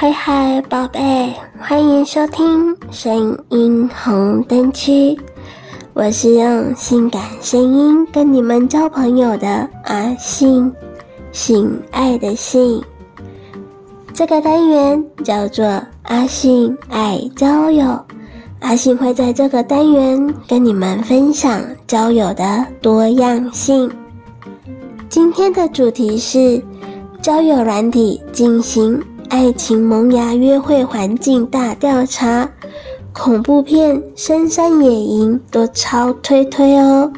嗨嗨，宝贝，欢迎收听声音红灯区。我是用性感声音跟你们交朋友的阿信，性爱的性。这个单元叫做阿信爱交友，阿信会在这个单元跟你们分享交友的多样性。今天的主题是交友软体进行。爱情萌芽约会环境大调查，恐怖片、深山野营都超推推哦。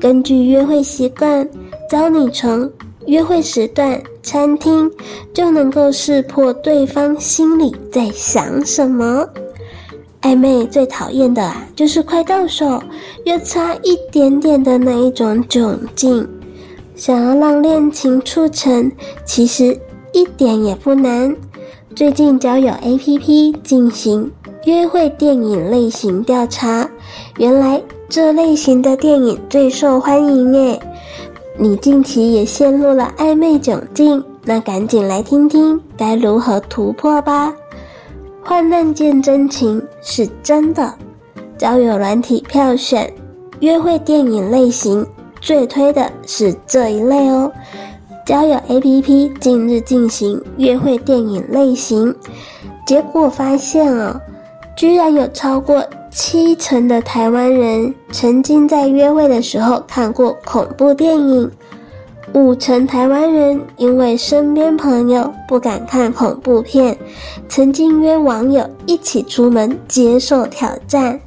根据约会习惯，教你从约会时段、餐厅就能够识破对方心里在想什么。暧昧最讨厌的啊，就是快到手又差一点点的那一种窘境。想要让恋情促成，其实。一点也不难。最近交友 APP 进行约会电影类型调查，原来这类型的电影最受欢迎耶。你近期也陷入了暧昧窘境，那赶紧来听听该如何突破吧。患难见真情是真的，交友软体票选约会电影类型最推的是这一类哦。交友 APP 近日进行约会电影类型，结果发现哦，居然有超过七成的台湾人曾经在约会的时候看过恐怖电影，五成台湾人因为身边朋友不敢看恐怖片，曾经约网友一起出门接受挑战，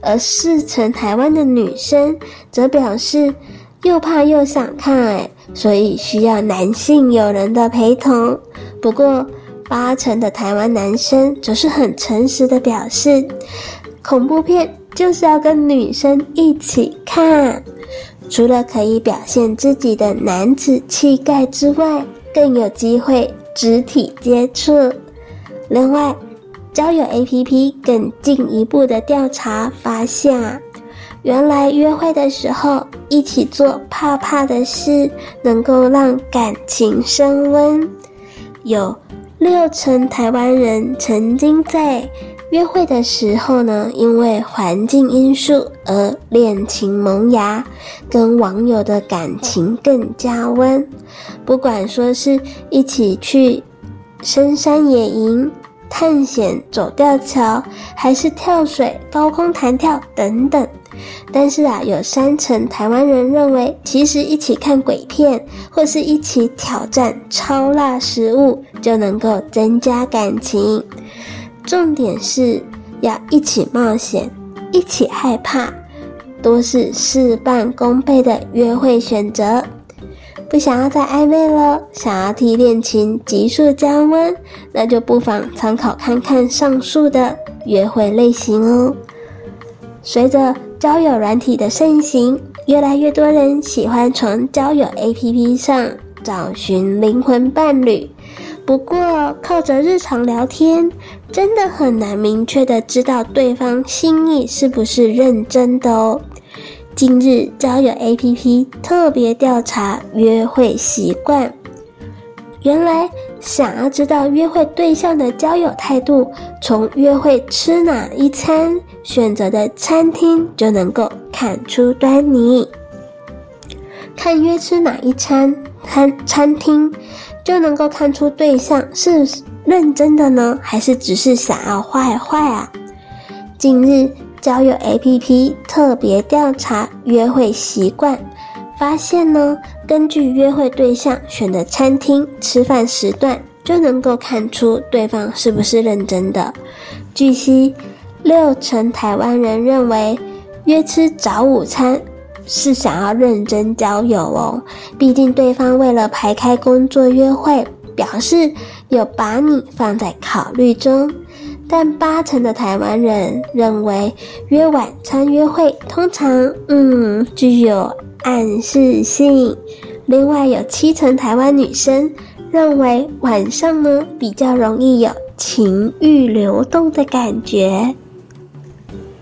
而四成台湾的女生则表示又怕又想看哎。所以需要男性友人的陪同。不过，八成的台湾男生则是很诚实的表示，恐怖片就是要跟女生一起看，除了可以表现自己的男子气概之外，更有机会肢体接触。另外，交友 APP 更进一步的调查发现。原来约会的时候一起做怕怕的事，能够让感情升温。有六成台湾人曾经在约会的时候呢，因为环境因素而恋情萌芽，跟网友的感情更加温。不管说是一起去深山野营、探险、走吊桥，还是跳水、高空弹跳等等。但是啊，有三成台湾人认为，其实一起看鬼片，或是一起挑战超辣食物，就能够增加感情。重点是要一起冒险，一起害怕，都是事半功倍的约会选择。不想要再暧昧了，想要替恋情急速降温，那就不妨参考看看上述的约会类型哦。随着交友软体的盛行，越来越多人喜欢从交友 APP 上找寻灵魂伴侣。不过，靠着日常聊天，真的很难明确的知道对方心意是不是认真的哦。近日，交友 APP 特别调查约会习惯。原来，想要知道约会对象的交友态度，从约会吃哪一餐、选择的餐厅就能够看出端倪。看约吃哪一餐餐餐厅，就能够看出对象是认真的呢，还是只是想要坏坏啊？近日，交友 APP 特别调查约会习惯。发现呢，根据约会对象选的餐厅、吃饭时段，就能够看出对方是不是认真的。据悉，六成台湾人认为约吃早午餐是想要认真交友哦，毕竟对方为了排开工作约会，表示有把你放在考虑中。但八成的台湾人认为约晚餐约会通常嗯具有。暗示性。另外有七成台湾女生认为晚上呢比较容易有情欲流动的感觉。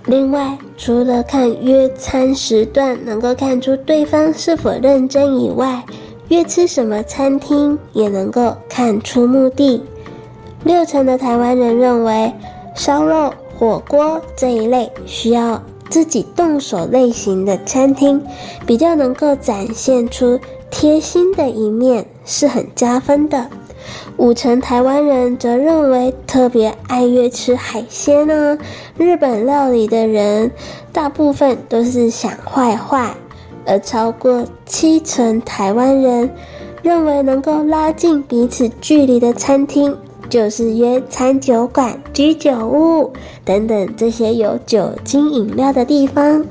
另外，除了看约餐时段能够看出对方是否认真以外，约吃什么餐厅也能够看出目的。六成的台湾人认为，烧肉、火锅这一类需要自己动手类型的餐厅，比较能够展现出贴心的一面，是很加分的。五成台湾人则认为，特别爱约吃海鲜呢、日本料理的人，大部分都是想坏坏。而超过七成台湾人认为，能够拉近彼此距离的餐厅，就是约餐酒馆、居酒屋等等这些有酒精饮料的地方，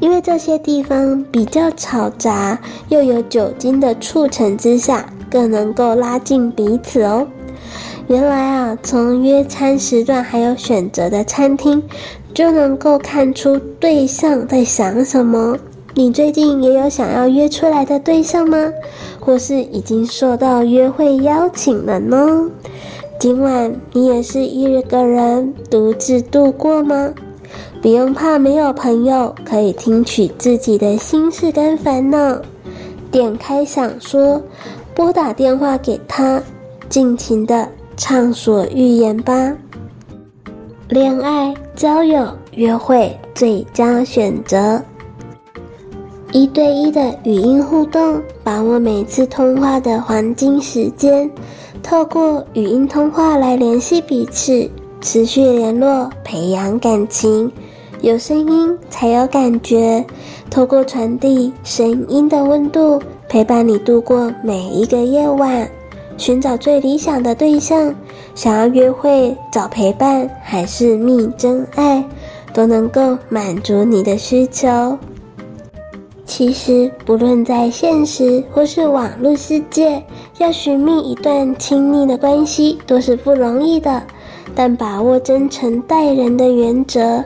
因为这些地方比较嘈杂，又有酒精的促成之下，更能够拉近彼此哦。原来啊，从约餐时段还有选择的餐厅，就能够看出对象在想什么。你最近也有想要约出来的对象吗？或是已经受到约会邀请了呢？今晚你也是一个人独自度过吗？不用怕没有朋友，可以听取自己的心事跟烦恼。点开想说，拨打电话给他，尽情的畅所欲言吧。恋爱、交友、约会最佳选择。一对一的语音互动，把握每次通话的黄金时间，透过语音通话来联系彼此，持续联络，培养感情。有声音才有感觉，透过传递声音的温度，陪伴你度过每一个夜晚。寻找最理想的对象，想要约会找陪伴，还是觅真爱，都能够满足你的需求。其实，不论在现实或是网络世界，要寻觅一段亲密的关系都是不容易的。但把握真诚待人的原则，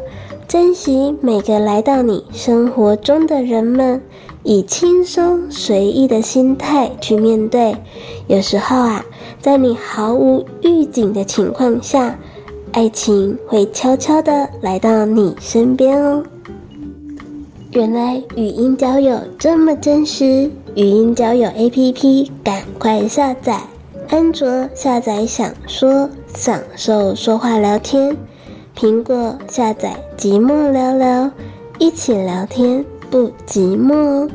珍惜每个来到你生活中的人们，以轻松随意的心态去面对。有时候啊，在你毫无预警的情况下，爱情会悄悄地来到你身边哦。原来语音交友这么真实，语音交友 APP 赶快下载，安卓下载享说，享受说话聊天；苹果下载寂寞聊聊，一起聊天不寂寞哦。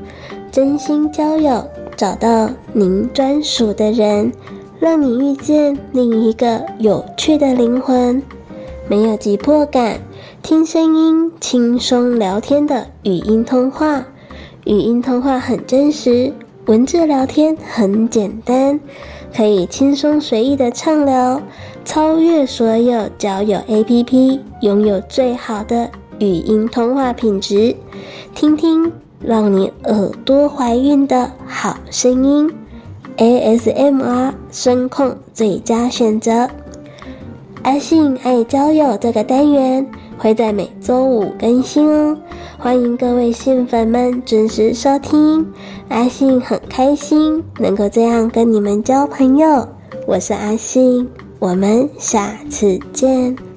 真心交友，找到您专属的人，让你遇见另一个有趣的灵魂，没有急迫感。听声音，轻松聊天的语音通话，语音通话很真实，文字聊天很简单，可以轻松随意的畅聊，超越所有交友 APP，拥有最好的语音通话品质。听听让你耳朵怀孕的好声音，ASMR 声控最佳选择。阿信爱交友这个单元。会在每周五更新哦，欢迎各位新粉们准时收听。阿信很开心能够这样跟你们交朋友，我是阿信，我们下次见。